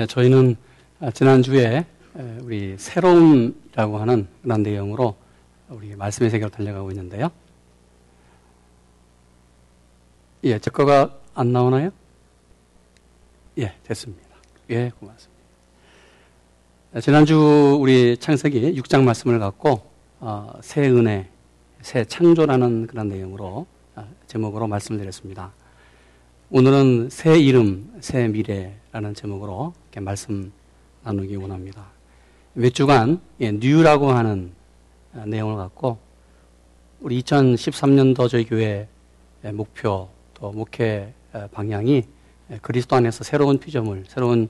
네, 저희는 지난주에 우리 새로움이라고 하는 그런 내용으로 우리 말씀의 세계로 달려가고 있는데요. 예, 제 거가 안 나오나요? 예, 됐습니다. 예, 고맙습니다. 지난주 우리 창세기 6장 말씀을 갖고 어, 새 은혜, 새 창조라는 그런 내용으로 어, 제목으로 말씀을 드렸습니다. 오늘은 새 이름, 새 미래라는 제목으로 말씀 나누기 원합니다. 몇 주간 예, 뉴라고 하는 어, 내용을 갖고 우리 2013년도 저희 교회 목표 또 목회 방향이 그리스도 안에서 새로운 피조물, 새로운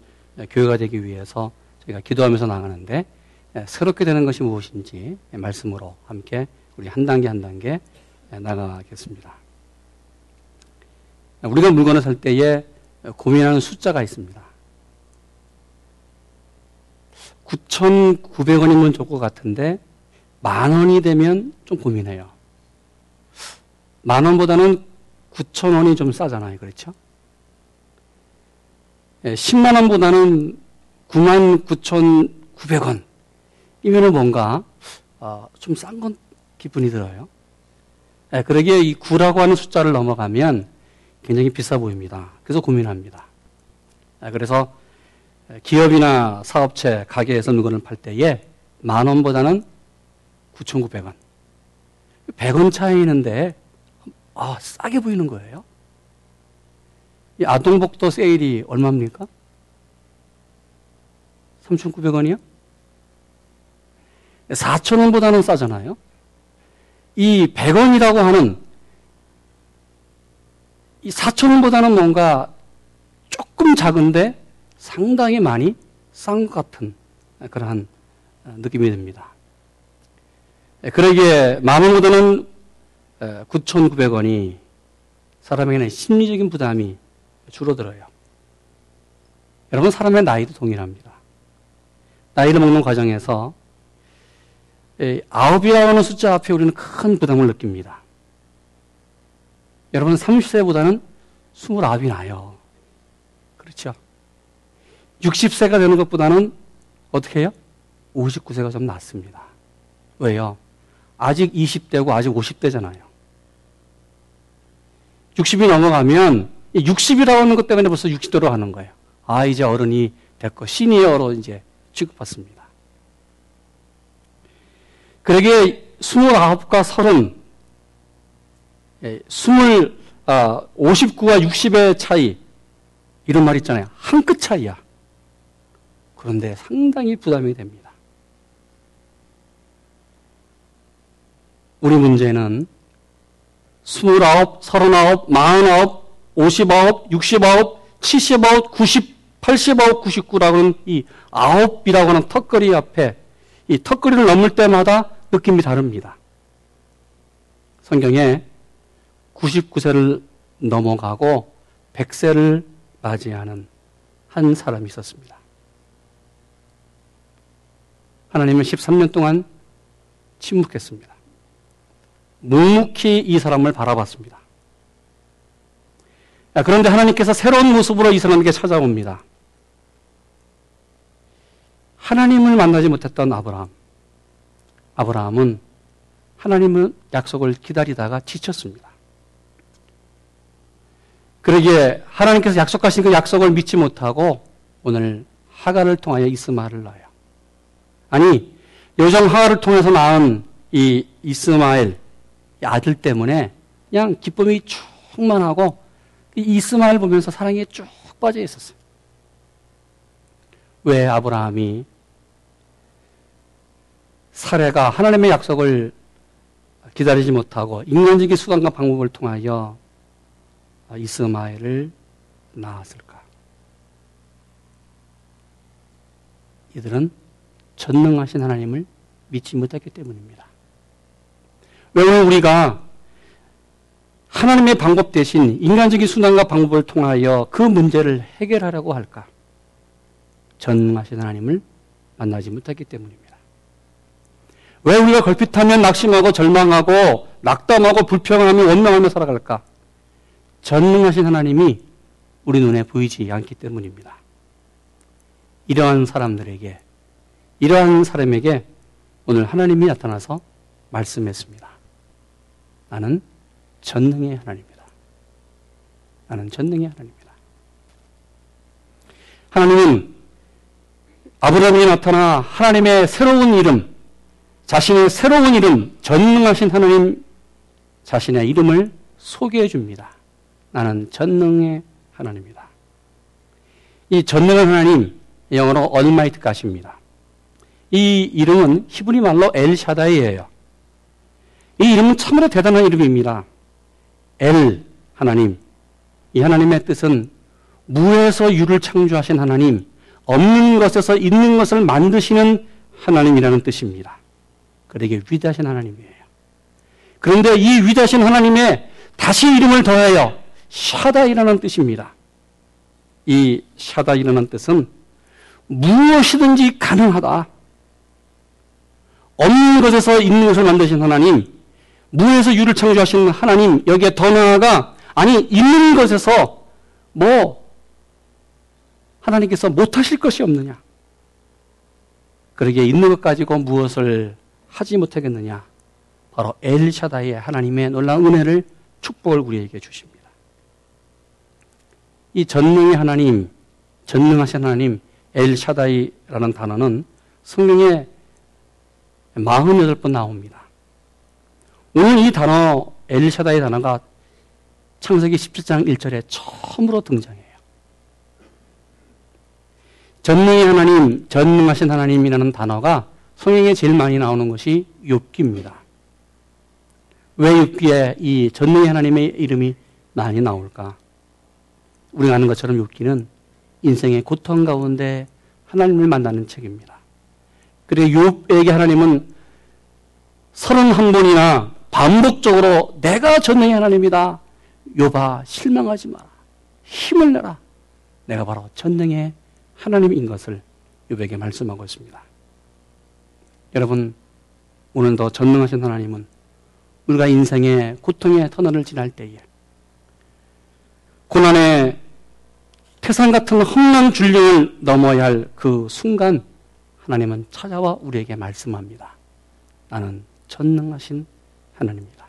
교회가 되기 위해서 저희가 기도하면서 나가는데 새롭게 되는 것이 무엇인지 말씀으로 함께 우리 한 단계 한 단계 나가겠습니다. 우리가 물건을 살 때에 고민하는 숫자가 있습니다. 9,900원이면 좋을 것 같은데 만 원이 되면 좀 고민해요. 만 원보다는 9천 원이 좀 싸잖아요. 그렇죠? 10만 원보다는 9만 9,900원. 이면은 뭔가 어, 좀싼 건 기분이 들어요. 예, 그러기에 이 9라고 하는 숫자를 넘어가면 굉장히 비싸 보입니다. 그래서 고민합니다. 예, 그래서 기업이나 사업체, 가게에서 물건을 팔 때에 만 원보다는 9,900원. 100원 차이는데 아, 싸게 보이는 거예요. 이 아동복도 세일이 얼마입니까? 3,900원이요? 4,000원보다는 싸잖아요. 이 100원이라고 하는 이 4,000원보다는 뭔가 조금 작은데 상당히 많이 싼 것 같은 그러한 느낌이 듭니다. 그러기에 만원보다는 9,900원이 사람에게는 심리적인 부담이 줄어들어요. 여러분 사람의 나이도 동일합니다. 나이를 먹는 과정에서 아홉이라고 하는 숫자 앞에 우리는 큰 부담을 느낍니다. 여러분 30세보다는 29이 나요. 그렇죠? 60세가 되는 것보다는 어떻게 해요? 59세가 좀 낫습니다. 왜요? 아직 20대고 아직 50대잖아요. 60이 넘어가면 60이라고 하는 것 때문에 벌써 60대로 하는 거예요. 아, 이제 어른이 됐고, 시니어로 이제 취급받습니다. 그러게 29과 30, 20, 아, 59와 60의 차이, 이런 말 있잖아요. 한 끗 차이야. 그런데 상당히 부담이 됩니다. 우리 문제는 29, 39, 49, 59, 69, 79, 90, 89, 99라고는 이 아홉이라고 하는 턱걸이 앞에 이 턱걸이를 넘을 때마다 느낌이 다릅니다. 성경에 99세를 넘어가고 100세를 맞이하는 한 사람이 있었습니다. 하나님은 13년 동안 침묵했습니다. 묵묵히 이 사람을 바라봤습니다. 그런데 하나님께서 새로운 모습으로 이 사람에게 찾아옵니다. 하나님을 만나지 못했던 아브라함. 아브라함은 하나님의 약속을 기다리다가 지쳤습니다. 그러기에 하나님께서 약속하신 그 약속을 믿지 못하고 오늘 하가를 통하여 이스마엘을 낳아요. 아니, 요정 하가를 통해서 낳은 이 이스마엘, 이 아들 때문에 그냥 기쁨이 충만하고 이스마엘 보면서 사랑에 쭉 빠져 있었어요. 왜 아브라함이 사례가 하나님의 약속을 기다리지 못하고 인간적인 수단과 방법을 통하여 이스마엘을 낳았을까? 이들은 전능하신 하나님을 믿지 못했기 때문입니다. 왜 우리가 하나님의 방법 대신 인간적인 수단과 방법을 통하여 그 문제를 해결하려고 할까? 전능하신 하나님을 만나지 못했기 때문입니다. 왜 우리가 걸핏하면 낙심하고 절망하고 낙담하고 불평하며 원망하며 살아갈까? 전능하신 하나님이 우리 눈에 보이지 않기 때문입니다. 이러한 사람들에게, 이러한 사람에게 오늘 하나님이 나타나서 말씀했습니다. 나는 전능의 하나님이다. 나는 전능의 하나님이다. 하나님은 아브라함이 나타나 하나님의 새로운 이름, 자신의 새로운 이름, 전능하신 하나님 자신의 이름을 소개해 줍니다. 나는 전능의 하나님이다. 이 전능한 하나님, 영어로 얼마이트 가십니다. 이 이름은 히브리 말로 엘샤다이예요. 이 이름은 참으로 대단한 이름입니다. 엘 하나님. 이 하나님의 뜻은 무에서 유를 창조하신 하나님, 없는 것에서 있는 것을 만드시는 하나님이라는 뜻입니다. 그러게 위대하신 하나님이에요. 그런데 이 위대하신 하나님의 다시 이름을 더하여 샤다이라는 뜻입니다. 이 샤다이라는 뜻은 무엇이든지 가능하다. 없는 것에서 있는 것을 만드신 하나님, 무에서 유를 창조하신 하나님, 여기에 더 나아가, 아니, 있는 것에서 뭐, 하나님께서 못하실 것이 없느냐. 그러기에 있는 것 가지고 무엇을 하지 못하겠느냐. 바로 엘샤다의 하나님의 놀라운 은혜를 축복을 우리에게 주십니다. 이 전능의 하나님, 전능하신 하나님, 엘샤다이라는 단어는 성경에 48번 나옵니다. 오늘 이 단어, 엘샤다의 단어가 창세기 17장 1절에 처음으로 등장해요. 전능의 하나님, 전능하신 하나님이라는 단어가 성경에 제일 많이 나오는 것이 욥기입니다. 왜 욥기에 이 전능의 하나님의 이름이 많이 나올까? 우리가 아는 것처럼 욥기는 인생의 고통 가운데 하나님을 만나는 책입니다. 그리고 욥에게 하나님은 31번이나 반복적으로 내가 전능의 하나님이다. 욥아 실망하지 마라. 힘을 내라. 내가 바로 전능의 하나님인 것을 욥에게 말씀하고 있습니다. 여러분 오늘도 전능하신 하나님은 우리가 인생의 고통의 터널을 지날 때에 고난의 태산 같은 험난 줄령을 넘어야 할 그 순간 하나님은 찾아와 우리에게 말씀합니다. 나는 전능하신 하나님입니다.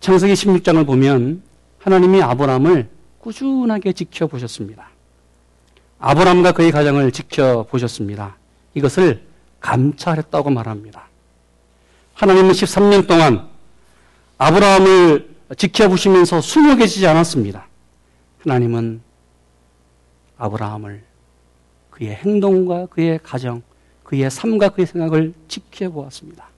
창세기 16장을 보면 하나님이 아브라함을 꾸준하게 지켜보셨습니다. 아브라함과 그의 가정을 지켜보셨습니다. 이것을 감찰했다고 말합니다. 하나님은 13년 동안 아브라함을 지켜보시면서 숨어 계시지 않았습니다. 하나님은 아브라함을 그의 행동과 그의 가정, 그의 삶과 그의 생각을 지켜보았습니다.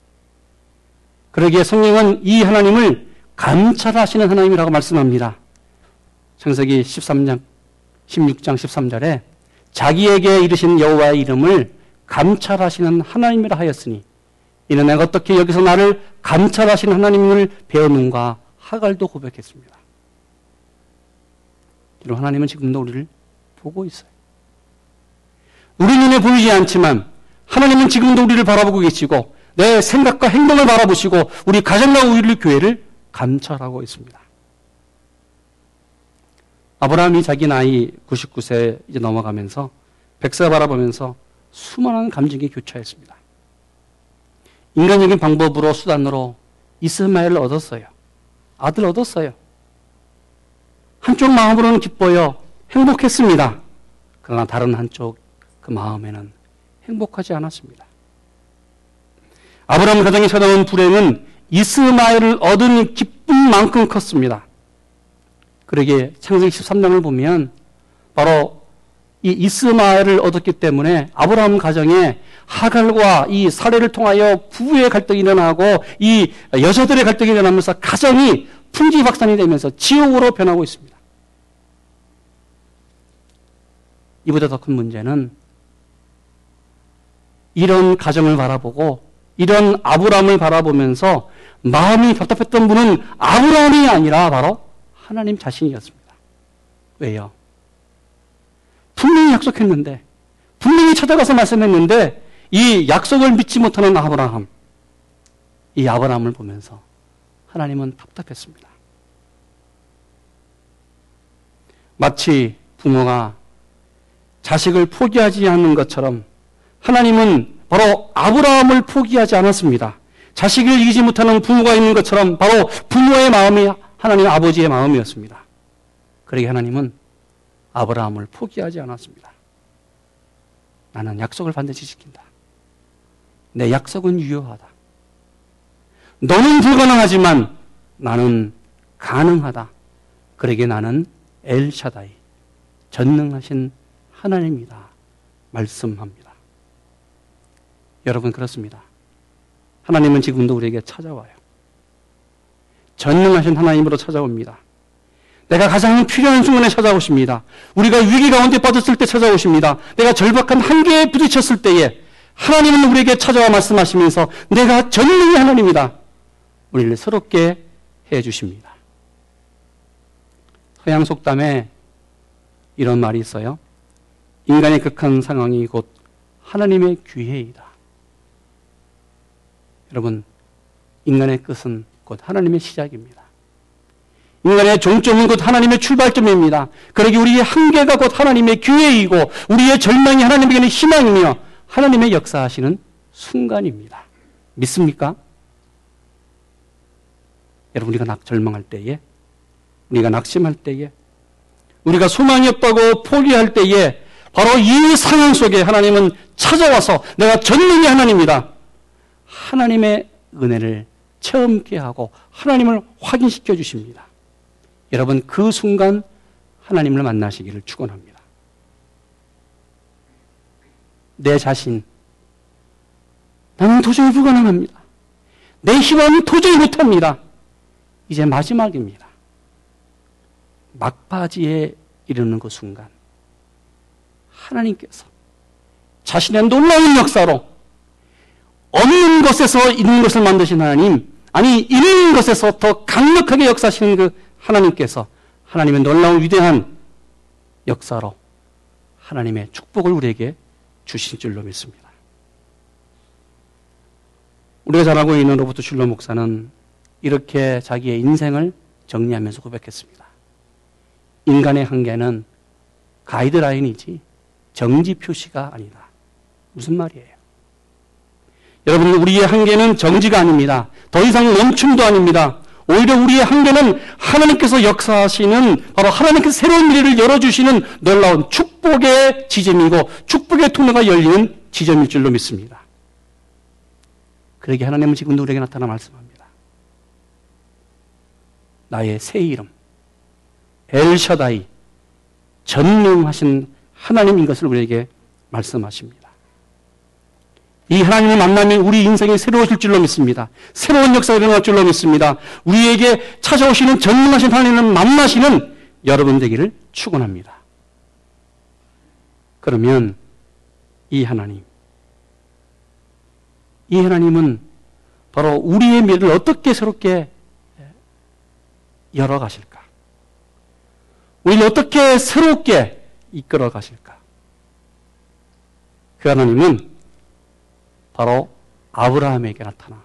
그러기에 성령은 이 하나님을 감찰하시는 하나님이라고 말씀합니다. 창세기 13장, 16장 13절에 자기에게 이르신 여호와의 이름을 감찰하시는 하나님이라 하였으니 이는 내가 어떻게 여기서 나를 감찰하시는 하나님을 배웠는가 하갈도 고백했습니다. 이런 하나님은 지금도 우리를 보고 있어요. 우리 눈에 보이지 않지만 하나님은 지금도 우리를 바라보고 계시고 내 생각과 행동을 바라보시고 우리 가정과 우리 교회를 감찰하고 있습니다. 아브라함이 자기 나이 99세 이제 넘어가면서 백사 바라보면서 수많은 감정이 교차했습니다. 인간적인 방법으로 수단으로 이스마엘을 얻었어요. 아들 얻었어요. 한쪽 마음으로는 기뻐요. 행복했습니다. 그러나 다른 한쪽 그 마음에는 행복하지 않았습니다. 아브라함 가정에 찾아온 불행은 이스마엘을 얻은 기쁨만큼 컸습니다. 그러기에 창세기 13장을 보면 바로 이 이스마엘을 얻었기 때문에 아브라함 가정에 하갈과 이 사례를 통하여 부부의 갈등이 일어나고 이 여자들의 갈등이 일어나면서 가정이 풍지박산이 되면서 지옥으로 변하고 있습니다. 이보다 더 큰 문제는 이런 가정을 바라보고 이런 아브라함을 바라보면서 마음이 답답했던 분은 아브라함이 아니라 바로 하나님 자신이었습니다. 왜요? 분명히 약속했는데, 분명히 찾아가서 말씀했는데, 이 약속을 믿지 못하는 아브라함, 이 아브라함을 보면서 하나님은 답답했습니다. 마치 부모가 자식을 포기하지 않는 것처럼 하나님은 바로 아브라함을 포기하지 않았습니다. 자식을 이기지 못하는 부모가 있는 것처럼 바로 부모의 마음이 하나님 아버지의 마음이었습니다. 그러게 하나님은 아브라함을 포기하지 않았습니다. 나는 약속을 반드시 지킨다. 내 약속은 유효하다. 너는 불가능하지만 나는 가능하다. 그러게 나는 엘샤다이, 전능하신 하나님이다. 말씀합니다. 여러분, 그렇습니다. 하나님은 지금도 우리에게 찾아와요. 전능하신 하나님으로 찾아옵니다. 내가 가장 필요한 순간에 찾아오십니다. 우리가 위기 가운데 빠졌을 때 찾아오십니다. 내가 절박한 한계에 부딪혔을 때에 하나님은 우리에게 찾아와 말씀하시면서 내가 전능의 하나님이다. 우리를 새롭게 해 주십니다. 서양 속담에 이런 말이 있어요. 인간의 극한 상황이 곧 하나님의 기회이다. 여러분, 인간의 끝은 곧 하나님의 시작입니다. 인간의 종점은 곧 하나님의 출발점입니다. 그러기 우리의 한계가 곧 하나님의 기회이고 우리의 절망이 하나님에게는 희망이며 하나님의 역사하시는 순간입니다. 믿습니까? 여러분 우리가 낙 절망할 때에 우리가 낙심할 때에 우리가 소망이 없다고 포기할 때에 바로 이 상황 속에 하나님은 찾아와서 내가 전능의 하나님이다. 하나님의 은혜를 체험케 하고 하나님을 확인시켜 주십니다. 여러분 그 순간 하나님을 만나시기를 축원합니다. 내 자신 나는 도저히 불가능합니다. 내 힘은 도저히 못합니다. 이제 마지막입니다. 막바지에 이르는 그 순간 하나님께서 자신의 놀라운 역사로 없는 것에서 있는 것을 만드신 하나님 아니 있는 것에서 더 강력하게 역사하시는 그 하나님께서 하나님의 놀라운 위대한 역사로 하나님의 축복을 우리에게 주신 줄로 믿습니다. 우리가 잘 알고 있는 로버트 슐러 목사는 이렇게 자기의 인생을 정리하면서 고백했습니다. 인간의 한계는 가이드라인이지 정지 표시가 아니다. 무슨 말이에요? 여러분, 우리의 한계는 정지가 아닙니다. 더 이상 멈춤도 아닙니다. 오히려 우리의 한계는 하나님께서 역사하시는 바로 하나님께서 새로운 미래를 열어주시는 놀라운 축복의 지점이고 축복의 통로가 열리는 지점일 줄로 믿습니다. 그러게 하나님은 지금도 우리에게 나타나 말씀합니다. 나의 새 이름 엘샤다이 전능하신 하나님인 것을 우리에게 말씀하십니다. 이 하나님을 만나면 우리 인생이 새로워질 줄로 믿습니다. 새로운 역사가 일어날 줄로 믿습니다. 우리에게 찾아오시는 전능하신 하나님을 만나시는 여러분 되기를 축원합니다. 그러면 이 하나님, 이 하나님은 바로 우리의 미래를 어떻게 새롭게 열어 가실까? 우리를 어떻게 새롭게 이끌어 가실까? 그 하나님은 바로 아브라함에게 나타나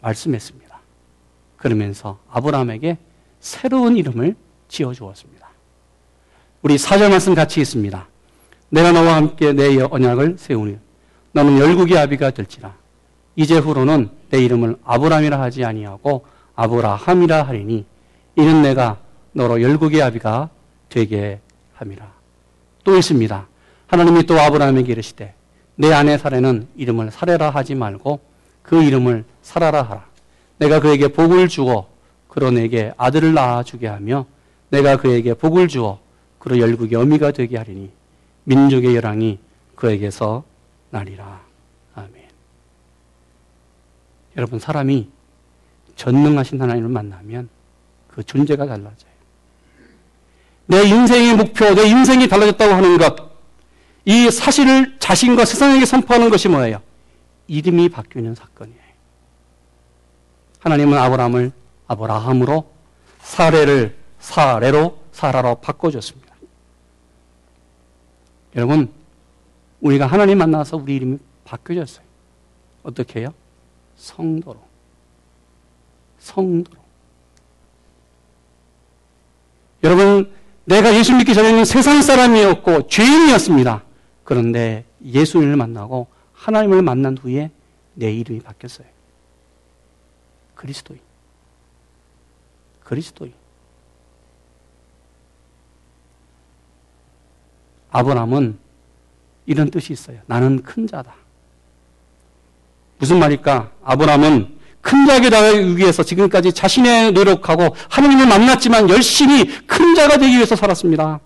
말씀했습니다. 그러면서 아브라함에게 새로운 이름을 지어 주었습니다. 우리 사절 말씀 같이 있습니다. 내가 너와 함께 내 언약을 세우니 너는 열국의 아비가 될지라. 이제 후로는 내 이름을 아브라함이라 하지 아니하고 아브라함이라 하리니 이는 내가 너로 열국의 아비가 되게 함이라. 또 있습니다. 하나님이 또 아브라함에게 이르시되 내 아내 사례는 이름을 사례라 하지 말고 그 이름을 사라라 하라. 내가 그에게 복을 주어 그로 내게 아들을 낳아주게 하며 내가 그에게 복을 주어 그로 열국의 어미가 되게 하리니 민족의 열왕이 그에게서 나리라. 아멘. 여러분 사람이 전능하신 하나님을 만나면 그 존재가 달라져요. 내 인생의 목표, 내 인생이 달라졌다고 하는 것, 이 사실을 자신과 세상에게 선포하는 것이 뭐예요? 이름이 바뀌는 사건이에요. 하나님은 아브라함을 아브라함으로 사례를 사례로 사라로 바꿔줬습니다. 여러분, 우리가 하나님 만나서 우리 이름이 바뀌어졌어요. 어떻게 해요? 성도로. 성도로. 여러분, 내가 예수 믿기 전에는 세상 사람이었고 죄인이었습니다. 그런데 예수님을 만나고 하나님을 만난 후에 내 이름이 바뀌었어요. 그리스도인. 그리스도인. 아브라함은 이런 뜻이 있어요. 나는 큰 자다. 무슨 말일까? 아브라함은 큰 자에게 나가기 위해서 지금까지 자신의 노력하고 하나님을 만났지만 열심히 큰 자가 되기 위해서 살았습니다.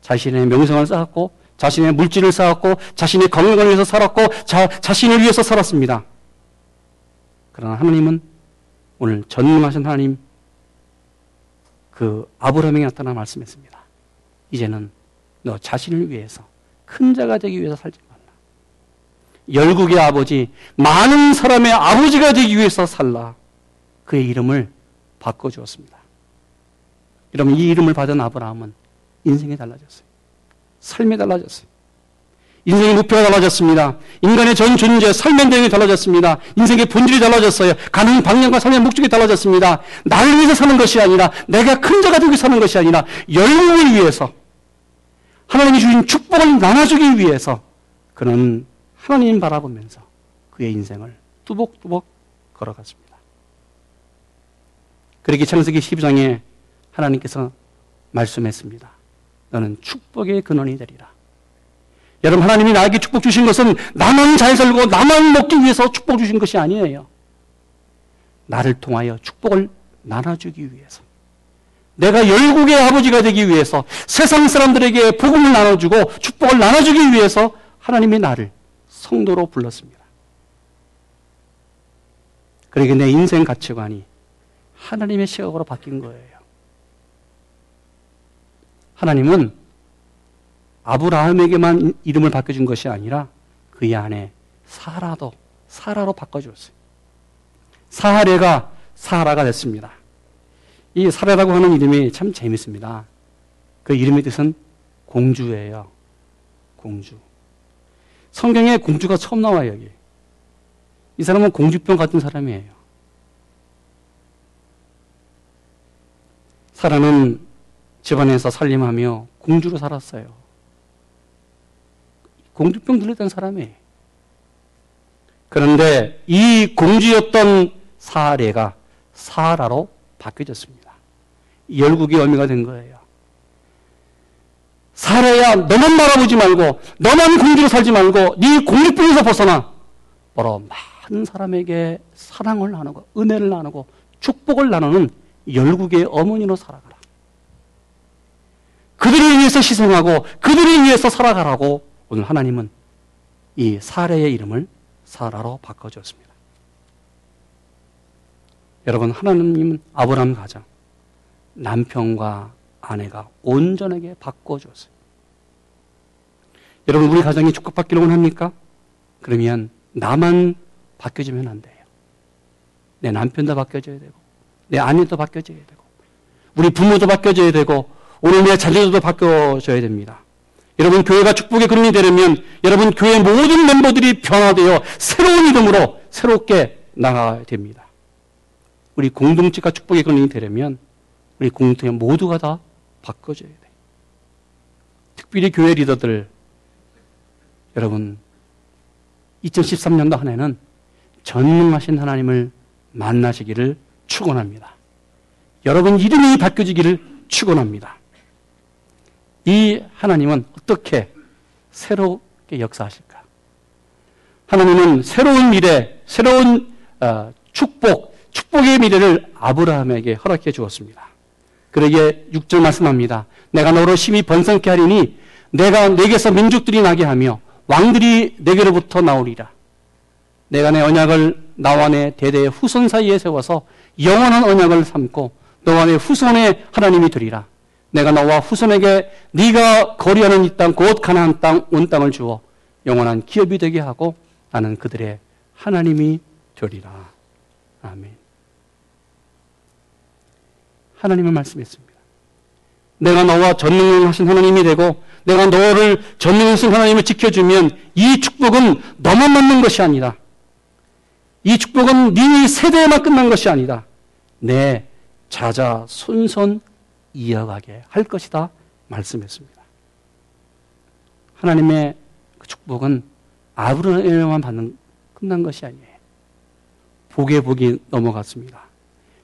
자신의 명성을 쌓았고, 자신의 물질을 쌓았고, 자신의 건강을 위해서 살았고, 자, 자신을 위해서 살았습니다. 그러나 하나님은 오늘 전능하신 하나님, 그 아브라함에게 나타나 말씀했습니다. 이제는 너 자신을 위해서 큰 자가 되기 위해서 살지. 열국의 아버지, 많은 사람의 아버지가 되기 위해서 살라. 그의 이름을 바꿔주었습니다. 여러분, 이 이름을 받은 아브라함은 인생이 달라졌어요. 삶이 달라졌어요. 인생의 목표가 달라졌습니다. 인간의 전 존재, 삶의 내용이 달라졌습니다. 인생의 본질이 달라졌어요. 가는 방향과 삶의 목적이 달라졌습니다. 나를 위해서 사는 것이 아니라 내가 큰 자가 되기 사는 것이 아니라 열국을 위해서 하나님이 주신 축복을 나눠주기 위해서 그는 하나님 바라보면서 그의 인생을 뚜벅뚜벅 걸어갔습니다. 그러기 창세기 12장에 하나님께서 말씀했습니다. 너는 축복의 근원이 되리라. 여러분 하나님이 나에게 축복 주신 것은 나만 잘 살고 나만 먹기 위해서 축복 주신 것이 아니에요. 나를 통하여 축복을 나눠주기 위해서. 내가 열국의 아버지가 되기 위해서 세상 사람들에게 복음을 나눠주고 축복을 나눠주기 위해서 하나님이 나를 성도로 불렀습니다. 그러게 내 인생 가치관이 하나님의 시각으로 바뀐 거예요. 하나님은 아브라함에게만 이름을 바꿔준 것이 아니라 그의 아내 사라도 사라로 바꿔주었어요. 사하레가 사라가 됐습니다. 이 사라라고 하는 이름이 참 재밌습니다. 그 이름의 뜻은 공주예요. 공주. 성경에 공주가 처음 나와요, 여기. 이 사람은 공주병 같은 사람이에요. 사라는 집안에서 살림하며 공주로 살았어요. 공주병 들렸던 사람이에요. 그런데 이 공주였던 사례가 사라로 바뀌어졌습니다. 열국의 의미가 된 거예요. 사례야 너만 바라보지 말고 너만 공주로 살지 말고 네 공주병에서 벗어나 바로 많은 사람에게 사랑을 나누고 은혜를 나누고 축복을 나누는 열국의 어머니로 살아가라. 그들을 위해서 희생하고 그들을 위해서 살아가라고 오늘 하나님은 이 사례의 이름을 사라로 바꿔주었습니다. 여러분, 하나님은 아브라함 가정, 남편과 아내가 온전하게 바꿔주었어요. 여러분, 우리 가정이 축복받기를 원합니까? 그러면 나만 바뀌어지면 안 돼요. 내 남편도 바뀌어져야 되고, 내 아내도 바뀌어져야 되고, 우리 부모도 바뀌어져야 되고, 오늘 내 자녀들도 바뀌어져야 됩니다. 여러분 교회가 축복의 근원이 되려면 여러분 교회 모든 멤버들이 변화되어 새로운 이름으로 새롭게 나가야 됩니다. 우리 공동체가 축복의 근원이 되려면 우리 공동체 모두가 다 바꿔줘야 돼. 특별히 교회 리더들 여러분 2013년도 한 해는 전능하신 하나님을 만나시기를 축원합니다. 여러분 이름이 바뀌어지기를 축원합니다. 이 하나님은 어떻게 새롭게 역사하실까? 하나님은 새로운 미래, 새로운 어, 축복, 축복의 미래를 아브라함에게 허락해 주었습니다. 그러기에 6절 말씀합니다. 내가 너로 심히 번성케 하리니 내가 내게서 민족들이 나게 하며 왕들이 내게로부터 나오리라. 내가 내 언약을 나와 내 대대의 후손 사이에 세워서 영원한 언약을 삼고 너와 내 후손의 하나님이 되리라. 내가 너와 후손에게 네가 거리하는 이 땅 곧 가나안 땅 온 땅을 주어 영원한 기업이 되게 하고 나는 그들의 하나님이 되리라. 아멘. 하나님은 말씀했습니다. 내가 너와 전능하신 하나님이 되고 내가 너를 전능하신 하나님을 지켜주면 이 축복은 너만 맞는 것이 아니다. 이 축복은 네 세대에만 끝난 것이 아니다. 내 자자 손손 이어가게 할 것이다. 말씀했습니다. 하나님의 그 축복은 아브라함에만 받는 끝난 것이 아니에요. 복에 복이 넘어갔습니다.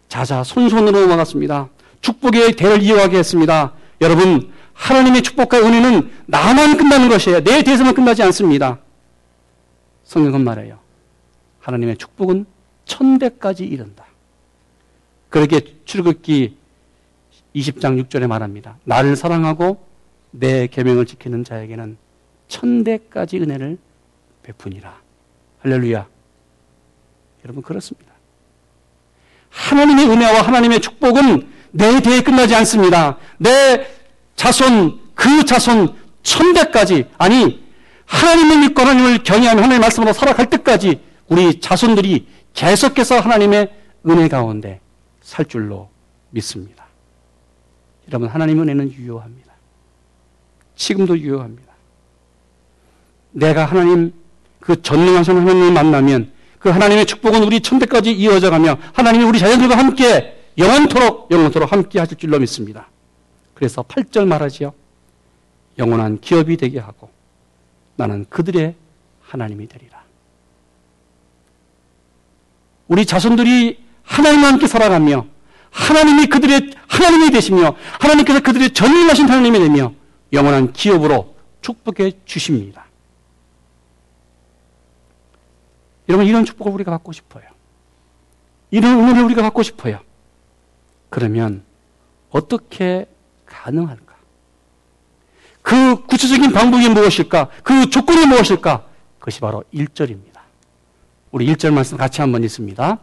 자자 손손으로 넘어갔습니다. 축복의 대를 이어가게 했습니다. 여러분 하나님의 축복과 은혜는 나만 끝나는 것이에요. 내 대해서만 끝나지 않습니다. 성경은 말해요. 하나님의 축복은 천대까지 이른다. 그렇게 출애굽기 20장 6절에 말합니다. 나를 사랑하고 내 계명을 지키는 자에게는 천대까지 은혜를 베푸니라. 할렐루야. 여러분 그렇습니다. 하나님의 은혜와 하나님의 축복은 내 대에 끝나지 않습니다. 내 자손 그 자손 천대까지 아니 하나님을 믿고 하나님을 경외하며 하나님의 말씀으로 살아갈 때까지 우리 자손들이 계속해서 하나님의 은혜 가운데 살 줄로 믿습니다. 여러분 하나님의 은혜는 유효합니다. 지금도 유효합니다. 내가 하나님 그 전능하신 하나님을 만나면 그 하나님의 축복은 우리 천대까지 이어져 가며 하나님이 우리 자녀들과 함께 영원토록 영원토록 함께 하실 줄로 믿습니다. 그래서 8절 말하지요. 영원한 기업이 되게 하고 나는 그들의 하나님이 되리라. 우리 자손들이 하나님과 함께 살아가며 하나님이 그들의 하나님이 되시며 하나님께서 그들의 전능하신 하나님이 되며 영원한 기업으로 축복해 주십니다. 여러분 이런 축복을 우리가 받고 싶어요. 이런 응원을 우리가 받고 싶어요. 그러면 어떻게 가능할까? 그 구체적인 방법이 무엇일까? 그 조건이 무엇일까? 그것이 바로 1절입니다. 우리 1절 말씀 같이 한번 있습니다.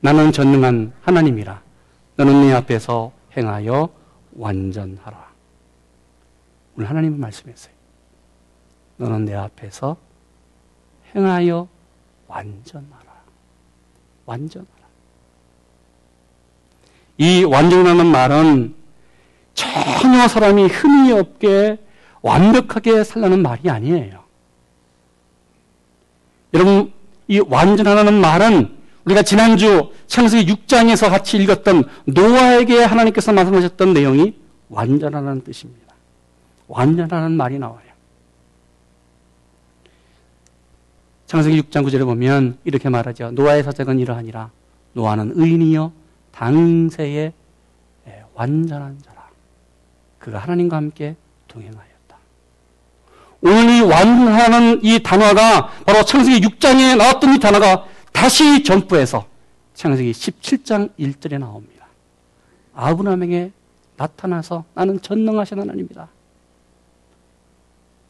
나는 전능한 하나님이라. 너는 내 앞에서 행하여 완전하라. 오늘 하나님은 말씀했어요. 너는 내 앞에서 행하여 완전하라. 완전하라. 이 완전하는 말은 전혀 사람이 흠이 없게 완벽하게 살라는 말이 아니에요. 여러분, 이 완전하라는 말은 우리가 지난주 창세기 6장에서 같이 읽었던 노아에게 하나님께서 말씀하셨던 내용이 완전하라는 뜻입니다. 완전하라는 말이 나와요. 창세기 6장 9절에 보면 이렇게 말하죠. 노아의 사적은 이러하니라. 노아는 의인이요 당세의 예, 완전한 자라. 그가 하나님과 함께 동행하였다. 오늘 이 완전하는 이 단어가 바로 창세기 6장에 나왔던 이 단어가 다시 전부해서 창세기 17장 1절에 나옵니다. 아브라함에게 나타나서 나는 전능하신 하나님이다.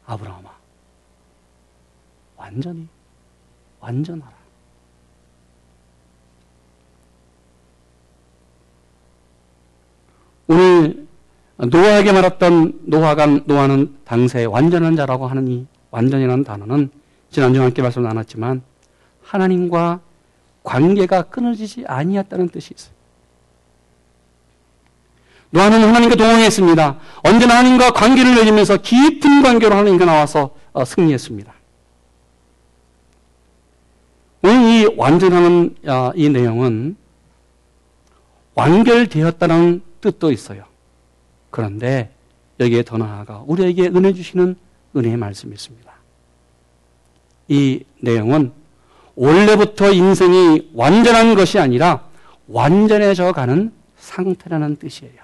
아브라함아, 완전히 완전하라. 오늘 노아에게 말했던 노아가 노아는 당세 완전한 자라고 하는 이 완전이라는 단어는 지난주에 함께 말씀 나눴지만 하나님과 관계가 끊어지지 아니었다는 뜻이 있어요. 노아는 하나님과 동행했습니다. 언제나 하나님과 관계를 맺으면서 깊은 관계로 하나님과 나와서 어, 승리했습니다. 오늘 이 완전하는 아, 이 내용은 완결되었다는 뜻도 있어요. 그런데 여기에 더 나아가 우리에게 은혜 주시는 은혜의 말씀이 있습니다. 이 내용은 원래부터 인생이 완전한 것이 아니라 완전해져 가는 상태라는 뜻이에요.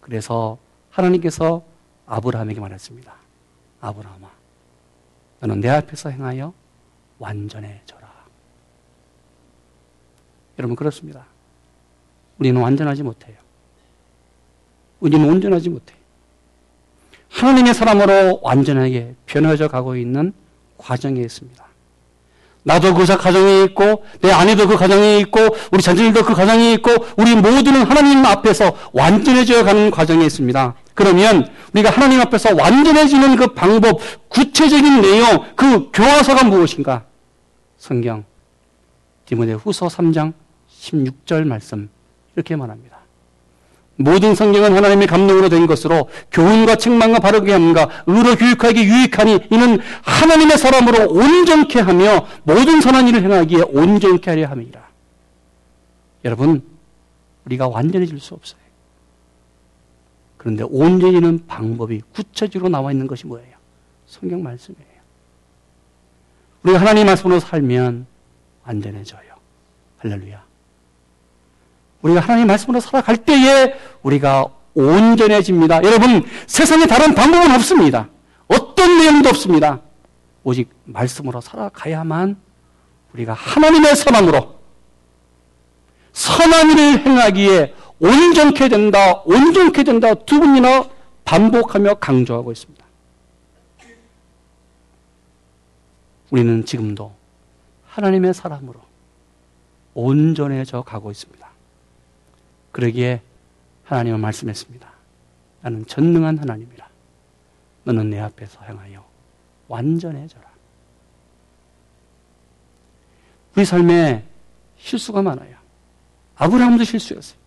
그래서 하나님께서 아브라함에게 말했습니다. 아브라함아, 너는 내 앞에서 행하여 완전해져라. 여러분 그렇습니다. 우리는 완전하지 못해요. 우리는 온전하지 못해요. 하나님의 사람으로 완전하게 변해져 가고 있는 과정에 있습니다. 나도 그 가정에 있고 내 아내도 그 가정에 있고 우리 자녀들도 그 가정에 있고 우리 모두는 하나님 앞에서 완전해져 가는 과정에 있습니다. 그러면 우리가 하나님 앞에서 완전해지는 그 방법, 구체적인 내용, 그 교화서가 무엇인가? 성경 디모데 후서 3장 16절 말씀 이렇게 말합니다. 모든 성경은 하나님의 감동으로 된 것으로 교훈과 책망과 바르게 함과 의로 교육하기 유익하니 이는 하나님의 사람으로 온전케 하며 모든 선한 일을 행하기에 온전케 하려 함이라. 여러분, 우리가 완전해질 수 없어요. 그런데 온전히는 방법이 구체적으로 나와 있는 것이 뭐예요? 성경 말씀이에요. 우리가 하나님 말씀으로 살면 안전해져요. 할렐루야. 우리가 하나님 말씀으로 살아갈 때에 우리가 온전해집니다. 여러분, 세상에 다른 방법은 없습니다. 어떤 내용도 없습니다. 오직 말씀으로 살아가야만 우리가 하나님의 선함으로 선한 일을 행하기에 온전케 된다, 온전케 된다 두 번이나 반복하며 강조하고 있습니다. 우리는 지금도 하나님의 사람으로 온전해져 가고 있습니다. 그러기에 하나님은 말씀했습니다. 나는 전능한 하나님이라. 너는 내 앞에서 행하여 완전해져라. 우리 삶에 실수가 많아요. 아브라함도 실수였어요.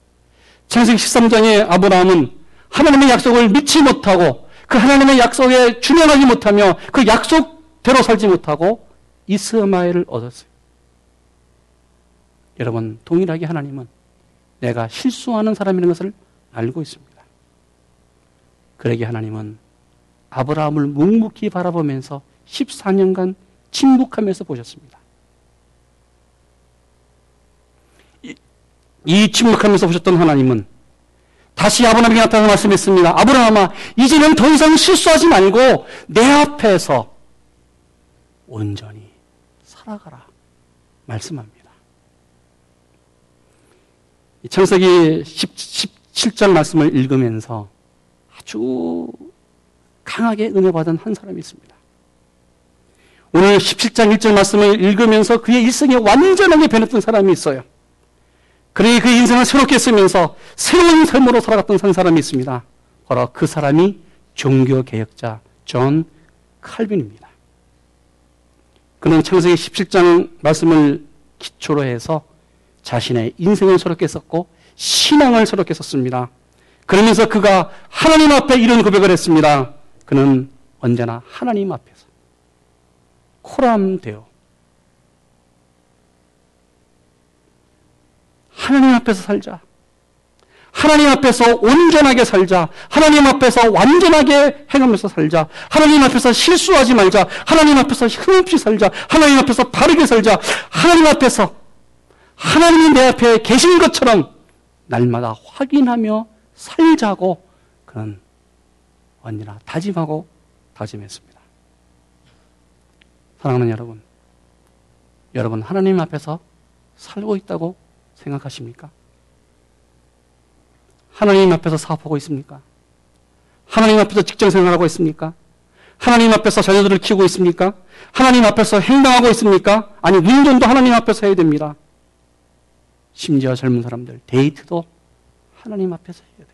창세기 13장에 아브라함은 하나님의 약속을 믿지 못하고 그 하나님의 약속에 준행하지 못하며 그 약속대로 살지 못하고 이스마엘을 얻었어요. 여러분, 동일하게 하나님은 내가 실수하는 사람이라는 것을 알고 있습니다. 그러게 하나님은 아브라함을 묵묵히 바라보면서 14년간 침묵하면서 보셨습니다. 이, 이 침묵하면서 보셨던 하나님은 다시 아브라함에게 나타나서 말씀했습니다. 아브라함아, 이제는 더 이상 실수하지 말고 내 앞에서 온전히 살아가라. 말씀합니다. 창세기 17장 말씀을 읽으면서 아주 강하게 은혜 받은 한 사람이 있습니다. 오늘 17장 1절 말씀을 읽으면서 그의 일생이 완전하게 변했던 사람이 있어요. 그러니 그 인생을 새롭게 쓰면서 새로운 삶으로 살아갔던 한 사람이 있습니다. 바로 그 사람이 종교개혁자 존 칼빈입니다. 그는 창세기 17장 말씀을 기초로 해서 자신의 인생을 새롭게 썼고 신앙을 새롭게 썼습니다. 그러면서 그가 하나님 앞에 이런 고백을 했습니다. 그는 언제나 하나님 앞에서 코람되어 하나님 앞에서 살자. 하나님 앞에서 온전하게 살자. 하나님 앞에서 완전하게 행하면서 살자. 하나님 앞에서 실수하지 말자. 하나님 앞에서 흠없이 살자. 하나님 앞에서 바르게 살자. 하나님 앞에서 하나님이 내 앞에 계신 것처럼 날마다 확인하며 살자고 그는 언제나 다짐하고 다짐했습니다. 사랑하는 여러분, 여러분 하나님 앞에서 살고 있다고 생각하십니까? 하나님 앞에서 사업하고 있습니까? 하나님 앞에서 직장 생활하고 있습니까? 하나님 앞에서 자녀들을 키우고 있습니까? 하나님 앞에서 행동하고 있습니까? 아니, 운전도 하나님 앞에서 해야 됩니다. 심지어 젊은 사람들, 데이트도 하나님 앞에서 해야 돼.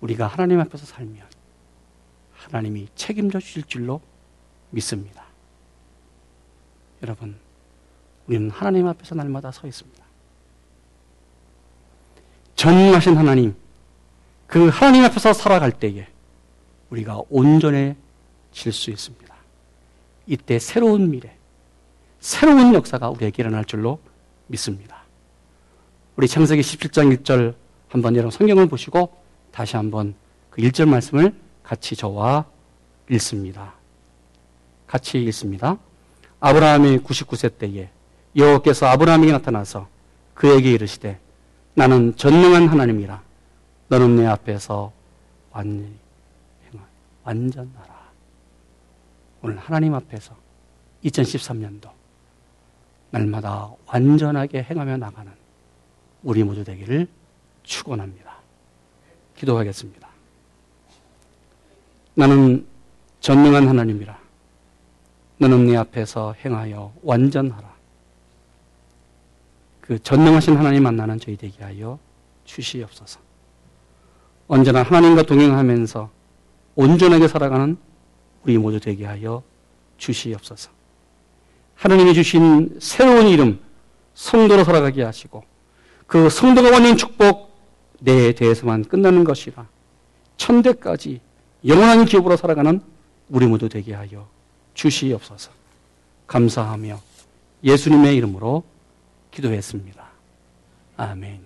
우리가 하나님 앞에서 살면 하나님이 책임져 주실 줄로 믿습니다. 여러분, 우리는 하나님 앞에서 날마다 서 있습니다. 전능하신 하나님, 그 하나님 앞에서 살아갈 때에 우리가 온전해질 수 있습니다. 이때 새로운 미래, 새로운 역사가 우리에게 일어날 줄로 믿습니다. 우리 창세기 17장 1절 한번 여러분 성경을 보시고 다시 한번 그 1절 말씀을 같이 저와 읽습니다. 같이 읽습니다. 아브라함이 99세 때에 여호와께서 아브라함에게 나타나서 그에게 이르시되 나는 전능한 하나님이라 너는 내 앞에서 완전히 완전하라. 오늘 하나님 앞에서 2013년도 날마다 완전하게 행하며 나가는 우리 모두 되기를 축원합니다. 기도하겠습니다. 나는 전능한 하나님이라. 너는 네 앞에서 행하여 완전하라. 그 전능하신 하나님 만나는 저희 되게 하여 주시옵소서. 언제나 하나님과 동행하면서 온전하게 살아가는 우리 모두 되게 하여 주시옵소서. 하나님이 주신 새로운 이름, 성도로 살아가게 하시고, 그 성도가 원하는 축복, 내에 대해서만 끝나는 것이라, 천대까지 영원한 기업으로 살아가는 우리 모두 되게 하여 주시옵소서. 감사하며 예수님의 이름으로 기도했습니다. 아멘.